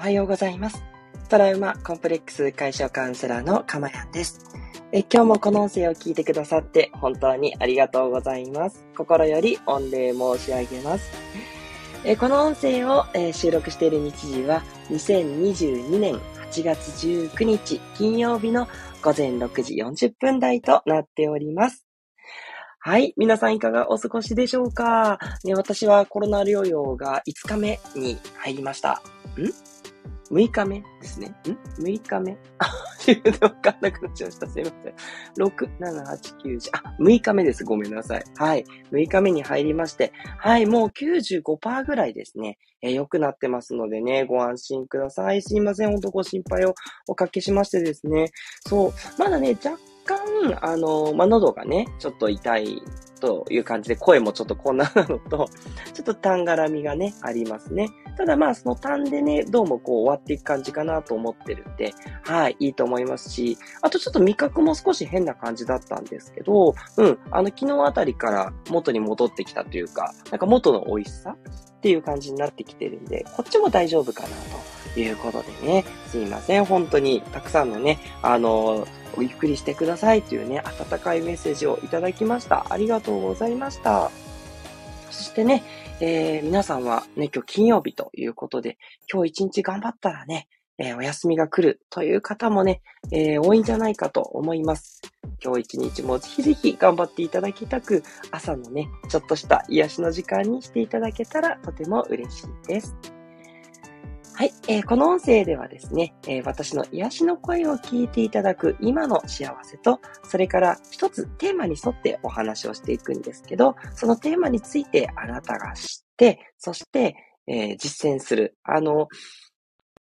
おはようございます。トラウマコンプレックス解消カウンセラーのかまやんです。え今日もこの音声を聞いてくださって本当にありがとうございます。心より御礼申し上げます。えこの音声を、え収録している日時は2022年8月19日金曜日の午前6時40分台となっております。はい。皆さんいかがお過ごしでしょうか？ね、私はコロナ療養が5日目に入りました。ん？?6 日目ですね。ん ?6 日目？あ、自分でわかんなくなっちゃいました。すいません。6、7、8、9、10。あ、6日目です。ごめんなさい。はい。6日目に入りまして。はい。もう95%ぐらいですね。え、良くなってますのでね、ご安心ください。すいません。ほんとご心配をおかけしましてですね。そう。まだね、若干、あの、ま、喉がね、ちょっと痛いという感じで、声もちょっとこんななのと、ちょっと痰絡みがね、ありますね。ただまあ、その痰でね、どうもこう終わっていく感じかなと思ってるんで、はい、いいと思いますし、あとちょっと味覚も少し変な感じだったんですけど、うん、あの、昨日あたりから元に戻ってきたというか、なんか元の美味しさっていう感じになってきてるんで、こっちも大丈夫かなということでね、すいません。本当にたくさんのね、あのおゆっくりしてくださいというね、温かいメッセージをいただきました。ありがとうございました。そしてね、えー、皆さんはね、今日金曜日ということで、今日一日頑張ったらね、えー、お休みが来るという方もね、えー、多いんじゃないかと思います。今日一日もぜひぜひ頑張っていただきたく、朝のね、ちょっとした癒しの時間にしていただけたらとても嬉しいです。はい、えー、この音声ではですね、えー、私の癒しの声を聞いていただく今の幸せと、それから一つテーマに沿ってお話をしていくんですけど、そのテーマについてあなたが知って、そして、えー、実践する。あの、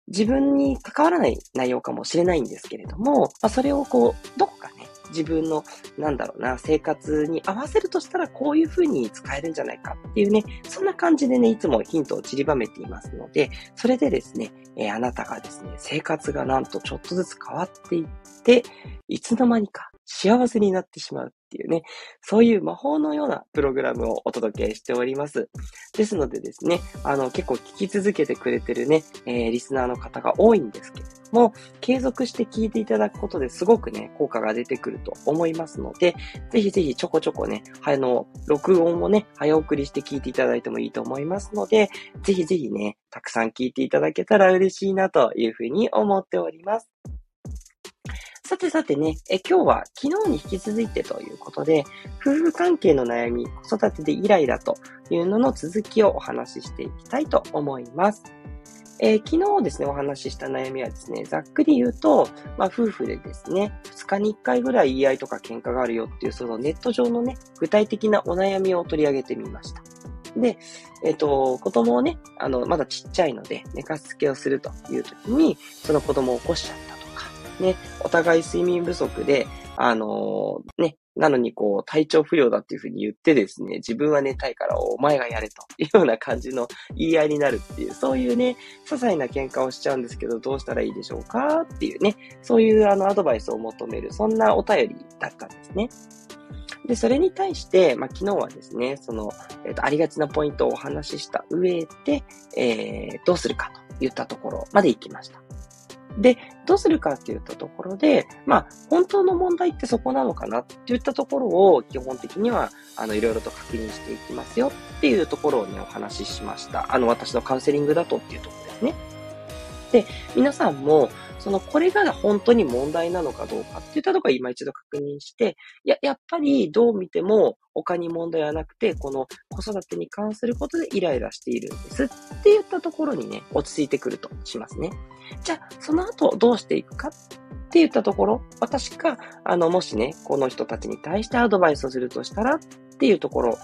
自分に関わらない内容かもしれないんですけれども、まあ、それをこう、どこかね自分の、なんだろうな、生活に合わせるとしたらこういう風に使えるんじゃないかっていうね、そんな感じでね、いつもヒントを散りばめていますので、それでですね、えー、あなたがですね、生活がなんとちょっとずつ変わっていって、いつの間にか幸せになってしまうっていうね、そういう魔法のようなプログラムをお届けしております。ですのでですね、あの、結構聞き続けてくれてるね、えー、リスナーの方が多いんですけども、継続して聞いていただくことですごくね、効果が出てくると思いますので、ぜひぜひちょこちょこね、あの、録音もね、早送りして聞いていただいてもいいと思いますので、ぜひぜひね、たくさん聞いていただけたら嬉しいなというふうに思っております。さてさてね、え今日は昨日に引き続いてということで、夫婦関係の悩み、子育てでイライラというのの続きをお話ししていきたいと思います。えー、昨日ですね、お話しした悩みはですね、ざっくり言うと、まあ、夫婦でですね、2日に1回ぐらい言い合いとか喧嘩があるよっていう、そのネット上のね、具体的なお悩みを取り上げてみました。で、えっ、ー、と、子供をね、あの、まだちっちゃいので、寝かしつけをするという時に、その子供を起こしちゃったとかね、お互い睡眠不足で、あのー、ね、なのにこう、体調不良だっていうふうに言ってですね、自分は寝たいからお前がやれというような感じの言い合いになるっていう、そういうね、些細な喧嘩をしちゃうんですけど、どうしたらいいでしょうかっていうね、そういうあのアドバイスを求める、そんなお便りだったんですね。で、それに対して、まあ、昨日はですね、その、えっ、ー、と、ありがちなポイントをお話しした上で、えー、どうするかと言ったところまで行きました。で、どうするかって言ったところで、まあ、本当の問題ってそこなのかなって言ったところを基本的には、あの、いろいろと確認していきますよっていうところをね、お話ししました。あの、私のカウンセリングだとっていうところですね。で、皆さんも、その、これが本当に問題なのかどうかっていったところ今一度確認して、いや、やっぱりどう見ても他に問題はなくて、この子育てに関することでイライラしているんですって言ったところにね、落ち着いてくるとしますね。じゃあ、その後どうしていくかって言ったところ、私が、あの、もしね、この人たちに対してアドバイスをするとしたらっていうところ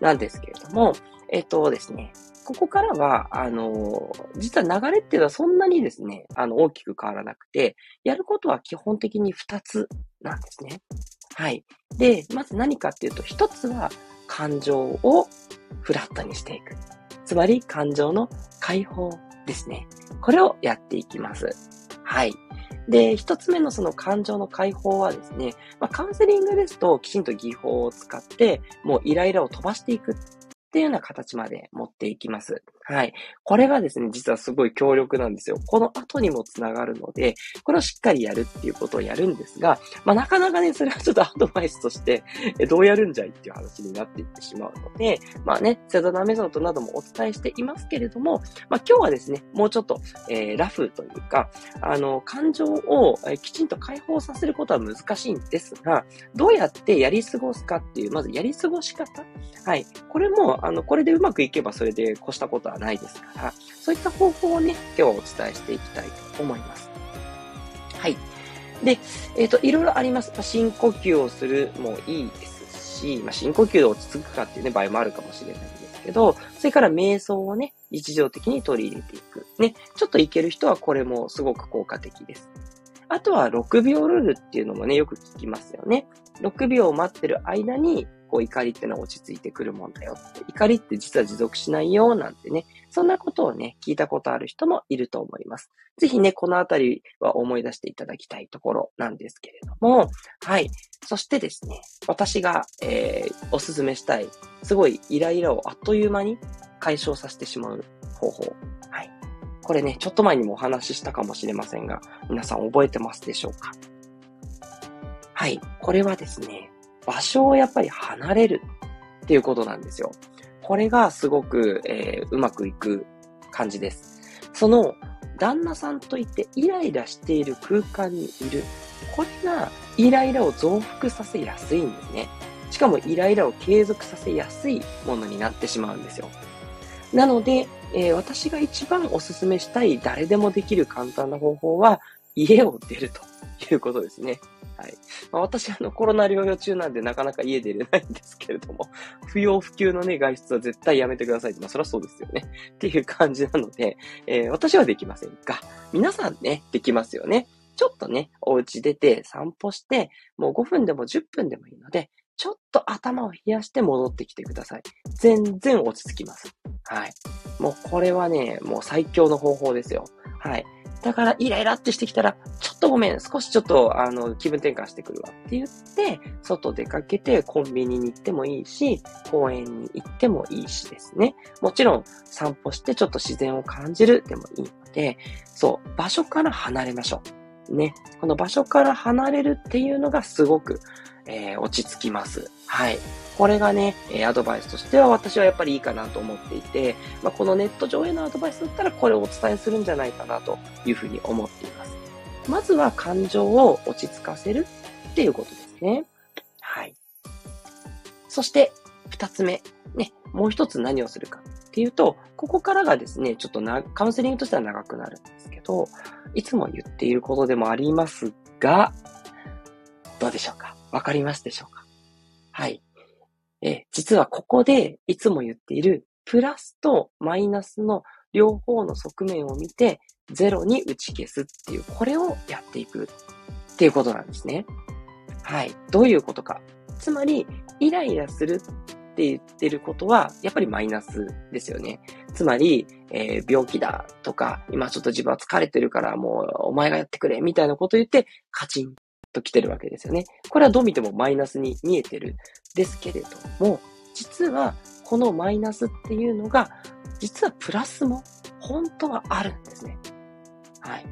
なんですけれども、えっとですね、ここからは、あの、実は流れっていうのはそんなにですね、あの、大きく変わらなくて、やることは基本的に2つなんですね。はい。で、まず何かっていうと、1つは感情をフラットにしていく。つまり感情の解放ですね。これをやっていきます。はい。で、一つ目のその感情の解放はですね、まあ、カウンセリングですときちんと技法を使って、もうイライラを飛ばしていくっていうような形まで持っていきます。はい。これがですね、実はすごい強力なんですよ。この後にもつながるので、これをしっかりやるっていうことをやるんですが、まあなかなかね、それはちょっとアドバイスとして、えどうやるんじゃいっていう話になっていってしまうので、まあね、セザナメソッドなどもお伝えしていますけれども、まあ今日はですね、もうちょっと、えー、ラフというか、あの、感情を、えきちんと解放させることは難しいんですが、どうやってやり過ごすかっていう、まずやり過ごし方はい。これも、あの、これでうまくいけばそれで越したことはないですから、そういった方法をね、今日はお伝えしていきたいと思います。はい。で、えっ、ー、と、いろいろあります。深呼吸をするもいいですし、まあ、深呼吸で落ち着くかっていうね、場合もあるかもしれないんですけど、それから瞑想をね、日常的に取り入れていく。ね、ちょっといける人はこれもすごく効果的です。あとは6秒ルールっていうのもね、よく聞きますよね。6秒待ってる間にこう怒りってのは落ち着いてくるもんだよって。怒りって実は持続しないよなんてね。そんなことをね、聞いたことある人もいると思います。ぜひね、このあたりは思い出していただきたいところなんですけれども、はい。そしてですね、私が、えー、おすすめしたい、すごいイライラをあっという間に解消させてしまう方法。はい。これね、ちょっと前にもお話ししたかもしれませんが、皆さん覚えてますでしょうか？はい。これはですね、場所をやっぱり離れるっていうことなんですよ。これがすごく、えー、うまくいく感じです。その、旦那さんといってイライラしている空間にいる。これがイライラを増幅させやすいんですね。しかもイライラを継続させやすいものになってしまうんですよ。なので、えー、私が一番お勧めしたい誰でもできる簡単な方法は、家を出るということですね。はい。まあ、私、あの、コロナ療養中なんでなかなか家出れないんですけれども、不要不急のね、外出は絶対やめてくださいって、まあ、そりゃそうですよね。っていう感じなので、えー、私はできませんが、皆さんね、できますよね。ちょっとね、お家出て散歩して、もう5分でも10分でもいいので、ちょっと頭を冷やして戻ってきてください。全然落ち着きます。はい。もうこれはね、もう最強の方法ですよ。はい。だからイライラってしてきたら、ちょっとごめん、少しちょっと、あの、気分転換してくるわって言って、外出かけてコンビニに行ってもいいし、公園に行ってもいいしですね。もちろん散歩してちょっと自然を感じるでもいいので、そう、場所から離れましょう。ね。この場所から離れるっていうのがすごく、えー、落ち着きます。はい。これがね、えアドバイスとしては私はやっぱりいいかなと思っていて、まあ、このネット上へのアドバイスだったらこれをお伝えするんじゃないかなというふうに思っています。まずは感情を落ち着かせるっていうことですね。はい。そして、二つ目。ね、もう一つ何をするかっていうと、ここからがですね、ちょっとな、カウンセリングとしては長くなるんですけど、いつも言っていることでもありますが、どうでしょうか？わかりますでしょうか？はい。え、実はここでいつも言っているプラスとマイナスの両方の側面を見てゼロに打ち消すっていう、これをやっていくっていうことなんですね。はい。どういうことか。つまり、イライラするって言ってることは、やっぱりマイナスですよね。つまり、えー、病気だとか、今ちょっと自分は疲れてるからもうお前がやってくれみたいなこと言って、カチンと来てるわけですよね。これはどう見てもマイナスに見えてるですけれども、実はこのマイナスっていうのが、実はプラスも本当はあるんですね。はい。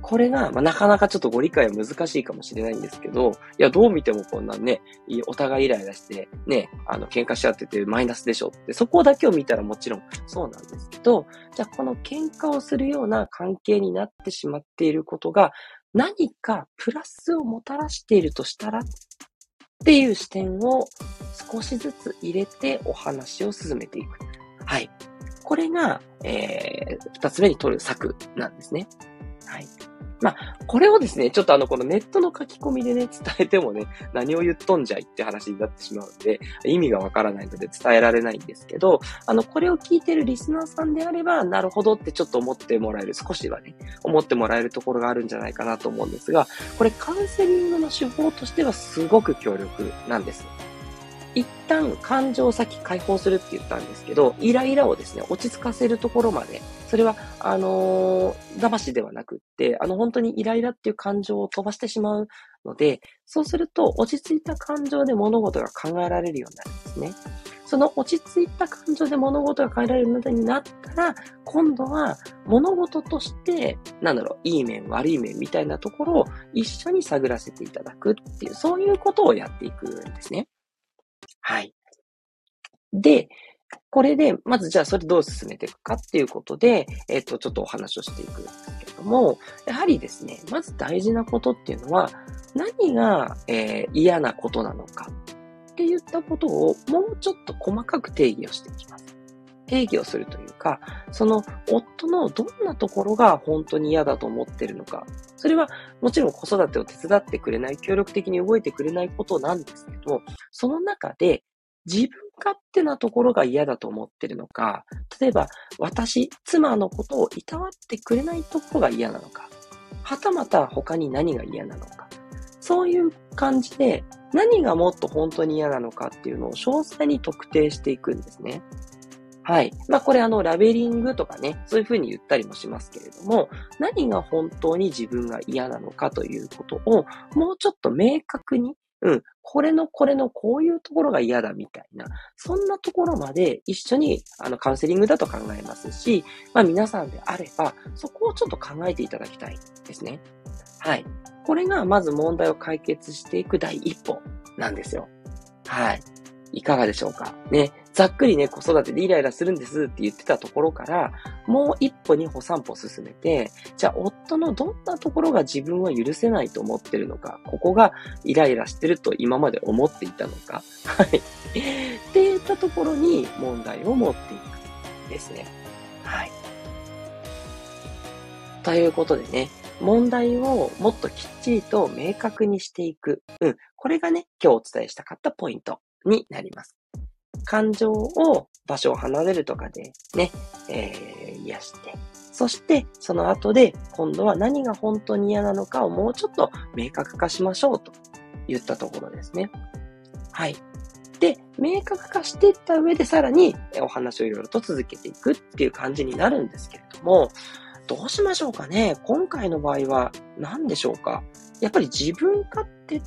これが、まあ、なかなかちょっとご理解は難しいかもしれないんですけど、いや、どう見てもこんなね、お互いイライラして、ね、あの、喧嘩し合っててマイナスでしょって、そこだけを見たらもちろんそうなんですけど、じゃあこの喧嘩をするような関係になってしまっていることが、何かプラスをもたらしているとしたらっていう視点を少しずつ入れてお話を進めていく。はい。これが、えー、二つ目に取る策なんですね。はい。まあ、これをですね、ちょっとあの、このネットの書き込みでね、伝えてもね、何を言っとんじゃいって話になってしまうんで、意味がわからないので伝えられないんですけど、あの、これを聞いてるリスナーさんであれば、なるほどってちょっと思ってもらえる、少しはね、思ってもらえるところがあるんじゃないかなと思うんですが、これカウンセリングの手法としてはすごく強力なんです。一旦感情を先解放するって言ったんですけど、イライラをですね、落ち着かせるところまで、それは、あのー、騙しではなくって、あの、本当にイライラっていう感情を飛ばしてしまうので、そうすると、落ち着いた感情で物事が考えられるようになるんですね。その落ち着いた感情で物事が変えられるのになったら、今度は物事として、なんだろう、いい面、悪い面みたいなところを一緒に探らせていただくっていう、そういうことをやっていくんですね。はい。で、これで、まずじゃあそれどう進めていくかっていうことで、えっ、と、ちょっとお話をしていくんですけれども、やはりですね、まず大事なことっていうのは、何が、えー、嫌なことなのかって言ったことをもうちょっと細かく定義をしていきます。定義をするというか、その夫のどんなところが本当に嫌だと思ってるのか。それはもちろん子育てを手伝ってくれない、協力的に動いてくれないことなんですけど、その中で自分勝手なところが嫌だと思ってるのか、例えば私、妻のことをいたわってくれないところが嫌なのか、はたまた他に何が嫌なのか、そういう感じで何がもっと本当に嫌なのかっていうのを詳細に特定していくんですね。はい。まあこれあのラベリングとかね、そういうふうに言ったりもしますけれども、何が本当に自分が嫌なのかということをもうちょっと明確にうん。これのこれのこういうところが嫌だみたいな、そんなところまで一緒にあのカウンセリングだと考えますし、まあ皆さんであれば、そこをちょっと考えていただきたいですね。はい。これがまず問題を解決していく第一歩なんですよ。はい。いかがでしょうかね。ざっくりね、子育てでイライラするんですって言ってたところから、もう一歩二歩三歩進めて、じゃあ夫のどんなところが自分は許せないと思ってるのか、ここがイライラしてると今まで思っていたのか、はい。っていったところに問題を持っていくですね。はい。ということでね、問題をもっときっちりと明確にしていく。うん。これがね、今日お伝えしたかったポイントになります。感情を場所を離れるとかでね、えー、癒して、そしてその後で今度は何が本当に嫌なのかをもうちょっと明確化しましょうと言ったところですね。はい。で、明確化していった上でさらにお話をいろいろと続けていくっていう感じになるんですけれども、どうしましょうかね今回の場合は何でしょうかやっぱり自分勝手って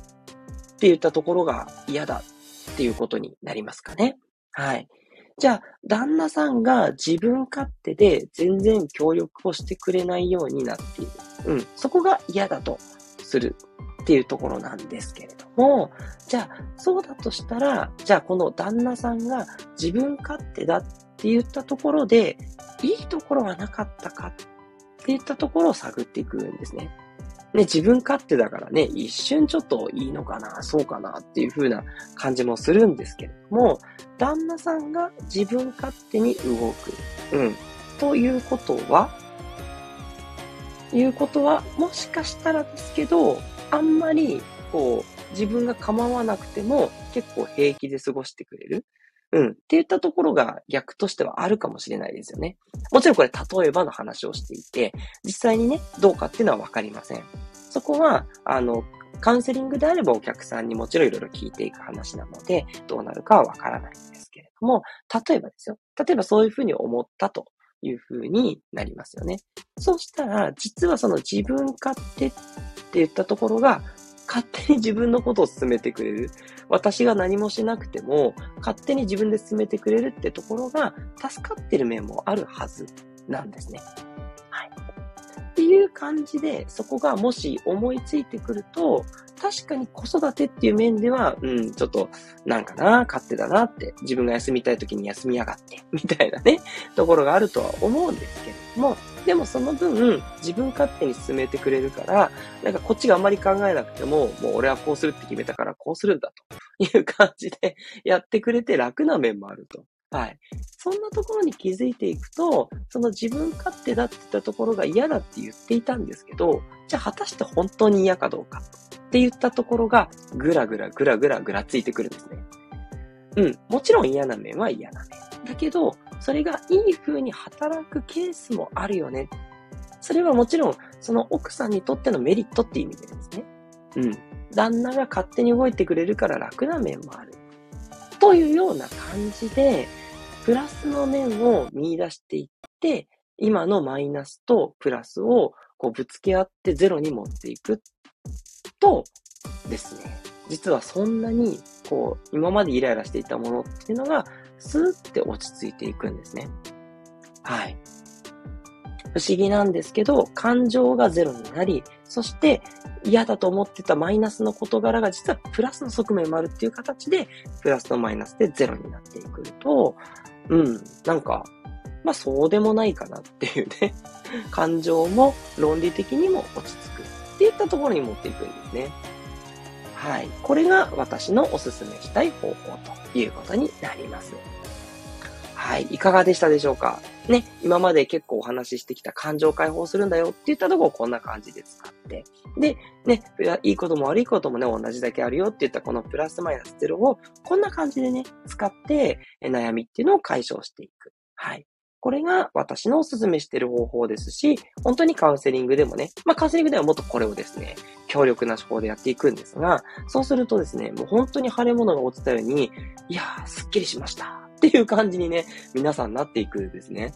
言ったところが嫌だっていうことになりますかね。はい。じゃあ、旦那さんが自分勝手で全然協力をしてくれないようになっている。うん。そこが嫌だとするっていうところなんですけれども、じゃあ、そうだとしたら、じゃあこの旦那さんが自分勝手だって言ったところで、いいところはなかったかって言ったところを探っていくんですね。ね、自分勝手だからね、一瞬ちょっといいのかな、そうかなっていう風な感じもするんですけれども、旦那さんが自分勝手に動く。うん。ということは、いうことは、もしかしたらですけど、あんまり、こう、自分が構わなくても結構平気で過ごしてくれる。うん。っていったところが逆としてはあるかもしれないですよね。もちろんこれ例えばの話をしていて、実際にね、どうかっていうのはわかりません。そこは、あの、カウンセリングであればお客さんにもちろんいろいろ聞いていく話なので、どうなるかはわからないんですけれども、例えばですよ。例えばそういうふうに思ったというふうになりますよね。そうしたら、実はその自分勝手って言ったところが、勝手に自分のことを進めてくれる。私が何もしなくても、勝手に自分で進めてくれるってところが、助かってる面もあるはずなんですね。いう感じで、そこがもし思いついてくると、確かに子育てっていう面では、うん、ちょっと、なんかな、勝手だなって、自分が休みたい時に休みやがって、みたいなね、ところがあるとは思うんですけれども、でもその分、自分勝手に進めてくれるから、なんかこっちがあんまり考えなくても、もう俺はこうするって決めたからこうするんだという感じでやってくれて楽な面もあると。はい。そんなところに気づいていくと、その自分勝手だって言ったところが嫌だって言っていたんですけど、じゃあ果たして本当に嫌かどうかって言ったところが、ぐらぐらぐらぐらぐらついてくるんですね。うん。もちろん嫌な面は嫌な面。だけど、それがいい風に働くケースもあるよね。それはもちろん、その奥さんにとってのメリットって意味でですね。うん。旦那が勝手に動いてくれるから楽な面もある。というような感じで、プラスの面を見出していって、今のマイナスとプラスをこうぶつけ合ってゼロに持っていくとですね、実はそんなにこう今までイライラしていたものっていうのがスーって落ち着いていくんですね。はい。不思議なんですけど、感情がゼロになり、そして嫌だと思ってたマイナスの事柄が実はプラスの側面もあるっていう形で、プラスとマイナスでゼロになっていくと、うん、なんか、まあそうでもないかなっていうね、感情も論理的にも落ち着くっていったところに持っていくんですね。はい。これが私のおすすめしたい方法ということになります。はい。いかがでしたでしょうか？ね、今まで結構お話ししてきた感情解放するんだよって言ったとこをこんな感じで使って、で、ね、いいことも悪いこともね、同じだけあるよって言ったこのプラスマイナスゼロをこんな感じでね、使って悩みっていうのを解消していく。はい。これが私のおすすめしてる方法ですし、本当にカウンセリングでもね、まあカウンセリングではもっとこれをですね、強力な手法でやっていくんですが、そうするとですね、もう本当に腫れ物が落ちたように、いやー、すっきりしました。っていう感じにね、皆さんなっていくんですね。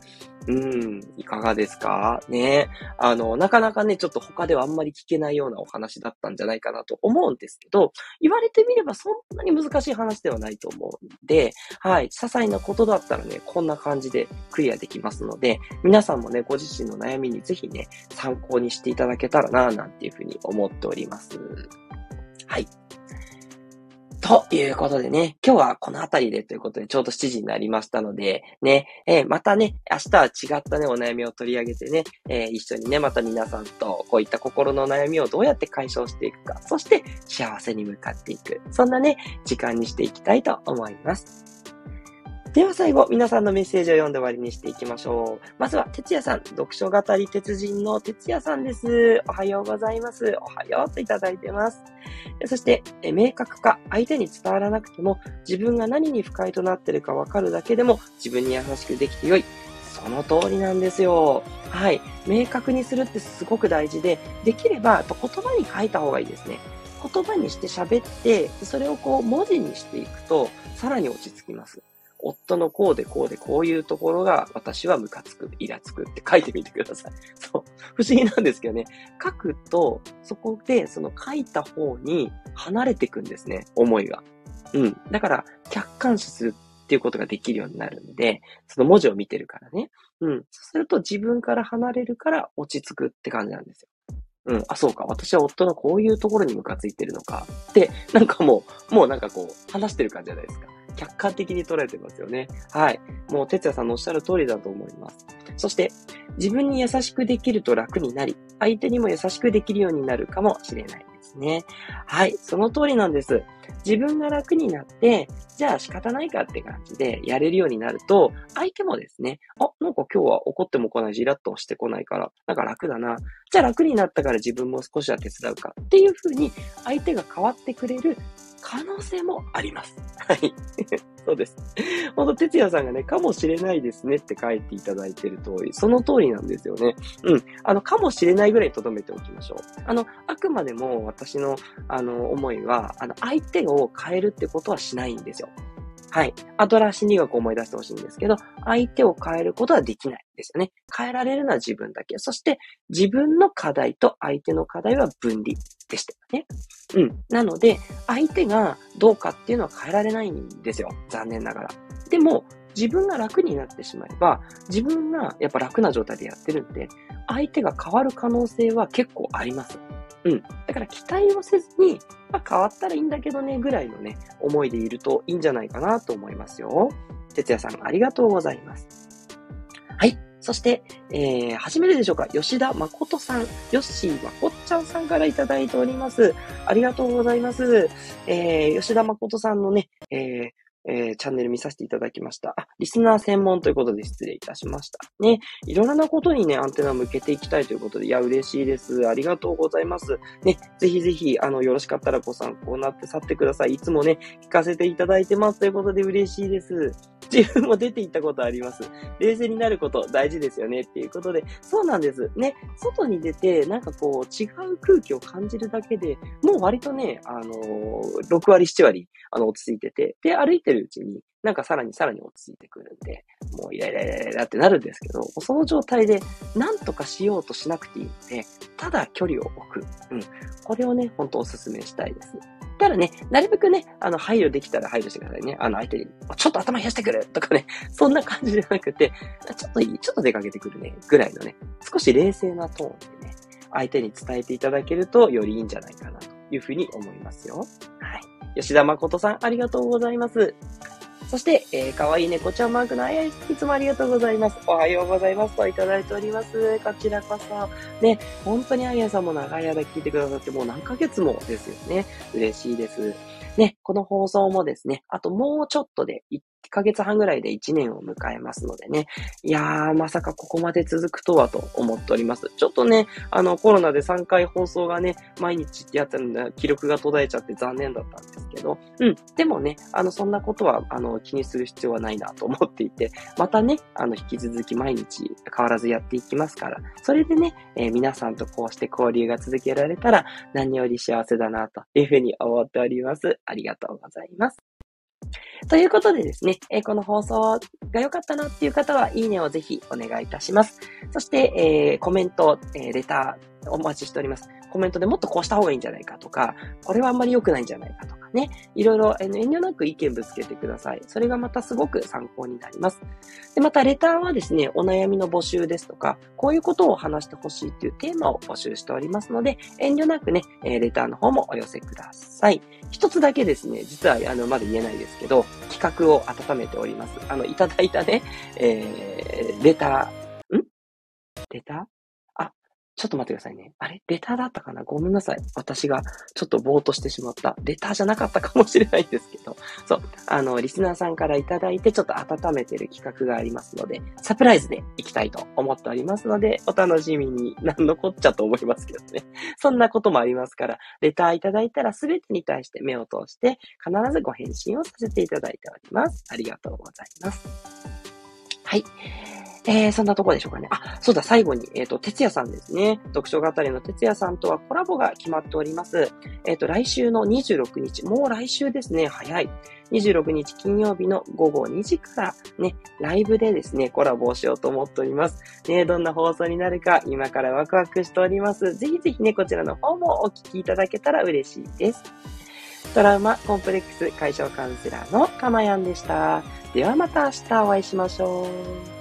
うん、いかがですか？ね。あの、なかなかね、ちょっと他ではあんまり聞けないようなお話だったんじゃないかなと思うんですけど、言われてみればそんなに難しい話ではないと思うんで、はい、些細なことだったらね、こんな感じでクリアできますので、皆さんもね、ご自身の悩みにぜひね、参考にしていただけたらな、なんていうふうに思っております。はい。ということでね、今日はこの辺りでということで、ちょうど7時になりましたので、ね、えー、またね、明日は違ったね、お悩みを取り上げてね、えー、一緒にね、また皆さんとこういった心の悩みをどうやって解消していくか、そして幸せに向かっていく、そんなね、時間にしていきたいと思います。では最後、皆さんのメッセージを読んで終わりにしていきましょう。まずは、哲也さん、読書語り鉄人の哲也さんです。おはようございます。おはようといただいてます。そして、え明確化、相手に伝わらなくても、自分が何に不快となってるかわかるだけでも、自分に優しくできてよい。その通りなんですよ。はい。明確にするってすごく大事で、できれば言葉に書いた方がいいですね。言葉にして喋って、それをこう文字にしていくと、さらに落ち着きます。夫のこうでこうでこういうところが私はムカつく、イラつくって書いてみてください。そう。不思議なんですけどね。書くと、そこでその書いた方に離れていくんですね。思いが。うん。だから、客観視するっていうことができるようになるんで、その文字を見てるからね。うん。そうすると自分から離れるから落ち着くって感じなんですよ。うん、あ、そうか。私は夫のこういうところにムカついてるのか。って、なんかもう、もうなんかこう、話してる感じじゃないですか。客観的に捉えてますよね。はい。もう、哲也さんのおっしゃる通りだと思います。そして、自分に優しくできると楽になり、相手にも優しくできるようになるかもしれないですね。はい。その通りなんです。自分が楽になって、じゃあ仕方ないかって感じでやれるようになると、相手もですね、あ、なんか今日は怒っても来ないし、イラッとしてこないから、なんか楽だな。じゃあ楽になったから自分も少しは手伝うかっていう風に、相手が変わってくれる可能性もあります。はい。そうです。ほんと、哲也さんがね、かもしれないですねって書いていただいてる通り、その通りなんですよね。うん。あの、かもしれないぐらい留めておきましょう。あの、あくまでも私の、あの、思いは、あの、相手を変えるってことはしないんですよ。はい。アドラ心理学を思い出してほしいんですけど、相手を変えることはできないですよね。変えられるのは自分だけ。そして、自分の課題と相手の課題は分離でしたよね。うん。なので、相手がどうかっていうのは変えられないんですよ。残念ながら。でも、自分が楽になってしまえば、自分がやっぱ楽な状態でやってるんで、相手が変わる可能性は結構あります。うん。だから期待をせずに、まあ、変わったらいいんだけどね、ぐらいのね、思いでいるといいんじゃないかなと思いますよ。哲也さん、ありがとうございます。はい。そして、えー、初めてでしょうか？吉田誠さん、ヨッシーまこっちゃんさんからいただいております。ありがとうございます。えー、吉田誠さんのね、えー、えー、チャンネル見させていただきました。あ、リスナー専門ということで失礼いたしました。ね、いろいろなことにね、アンテナを向けていきたいということで、いや、嬉しいです。ありがとうございます。ね、ぜひぜひ、あの、よろしかったらご参考になって去ってください。いつもね、聞かせていただいてますということで嬉しいです。自分も出て行ったことあります。冷静になること大事ですよねっていうことで、そうなんです。ね、外に出て、なんかこう、違う空気を感じるだけで、もう割とね、あのー、6割、7割、あの、落ち着いてて、で、歩いてるうちに、なんかさらにさらに落ち着いてくるんで、もうイライライライラってなるんですけど、その状態で何とかしようとしなくていいので、ただ距離を置く。うん。これをね、ほんとお勧めしたいです。ただね、なるべくね、あの、配慮できたら配慮してくださいね。あの、相手に、ちょっと頭冷やしてくるとかね、そんな感じじゃなくて、ちょっといい、ちょっと出かけてくるね、ぐらいのね、少し冷静なトーンでね、相手に伝えていただけるとよりいいんじゃないかなというふうに思いますよ。はい。吉田誠さん、ありがとうございます。そして、えー、かわいい猫ちゃんマークのあやいつもありがとうございます。おはようございますといただいております。こちらこそ。ね、本当にあやさんも長い間聞いてくださってもう何ヶ月もですよね。嬉しいです。ね、この放送もですね、あともうちょっとで1ヶ月半ぐらいで1年を迎えますのでね。いやー、まさかここまで続くとはと思っております。ちょっとね、あの、コロナで3回放送がね、毎日ってやったので、記録が途絶えちゃって残念だったんですけど、うん。でもね、あの、そんなことは、あの、気にする必要はないなと思っていて、またね、あの、引き続き毎日変わらずやっていきますから、それでね、えー、皆さんとこうして交流が続けられたら、何より幸せだなというふうに思っております。ありがとうございます。ということでですね、え、この放送が良かったなっていう方は、いいねをぜひお願いいたします。そして、え、コメント、え、レターお待ちしております。コメントでもっとこうした方がいいんじゃないかとか、これはあんまり良くないんじゃないかとかね、いろいろ遠慮なく意見ぶつけてください。それがまたすごく参考になります。で、またレターはですね、お悩みの募集ですとか、こういうことを話してほしいっていうテーマを募集しておりますので、遠慮なくね、えレターの方もお寄せください。一つだけですね、実はあの、まだ言えないですけど、企画を温めております。あの、いただいたね、えー、レター、ん？レター？ちょっと待ってくださいね。あれ？レターだったかな？ごめんなさい。私がちょっとぼーっとしてしまった。レターじゃなかったかもしれないんですけど。そう。あの、リスナーさんからいただいてちょっと温めてる企画がありますので、サプライズで行きたいと思っておりますので、お楽しみに。何のこっちゃと思いますけどね。そんなこともありますから、レターいただいたら全てに対して目を通して、必ずご返信をさせていただいております。ありがとうございます。はい。えー、そんなとこでしょうかね。あ、そうだ、最後に、えっ、ー、と、哲也さんですね。読書語りの哲也さんとはコラボが決まっております。えっ、ー、と、来週の26日、もう来週ですね、早い。26日金曜日の午後2時からね、ライブでですね、コラボをしようと思っております。ね、どんな放送になるか、今からワクワクしております。ぜひぜひね、こちらの方もお聞きいただけたら嬉しいです。トラウマコンプレックス解消カウンセラーのかまやんでした。ではまた明日お会いしましょう。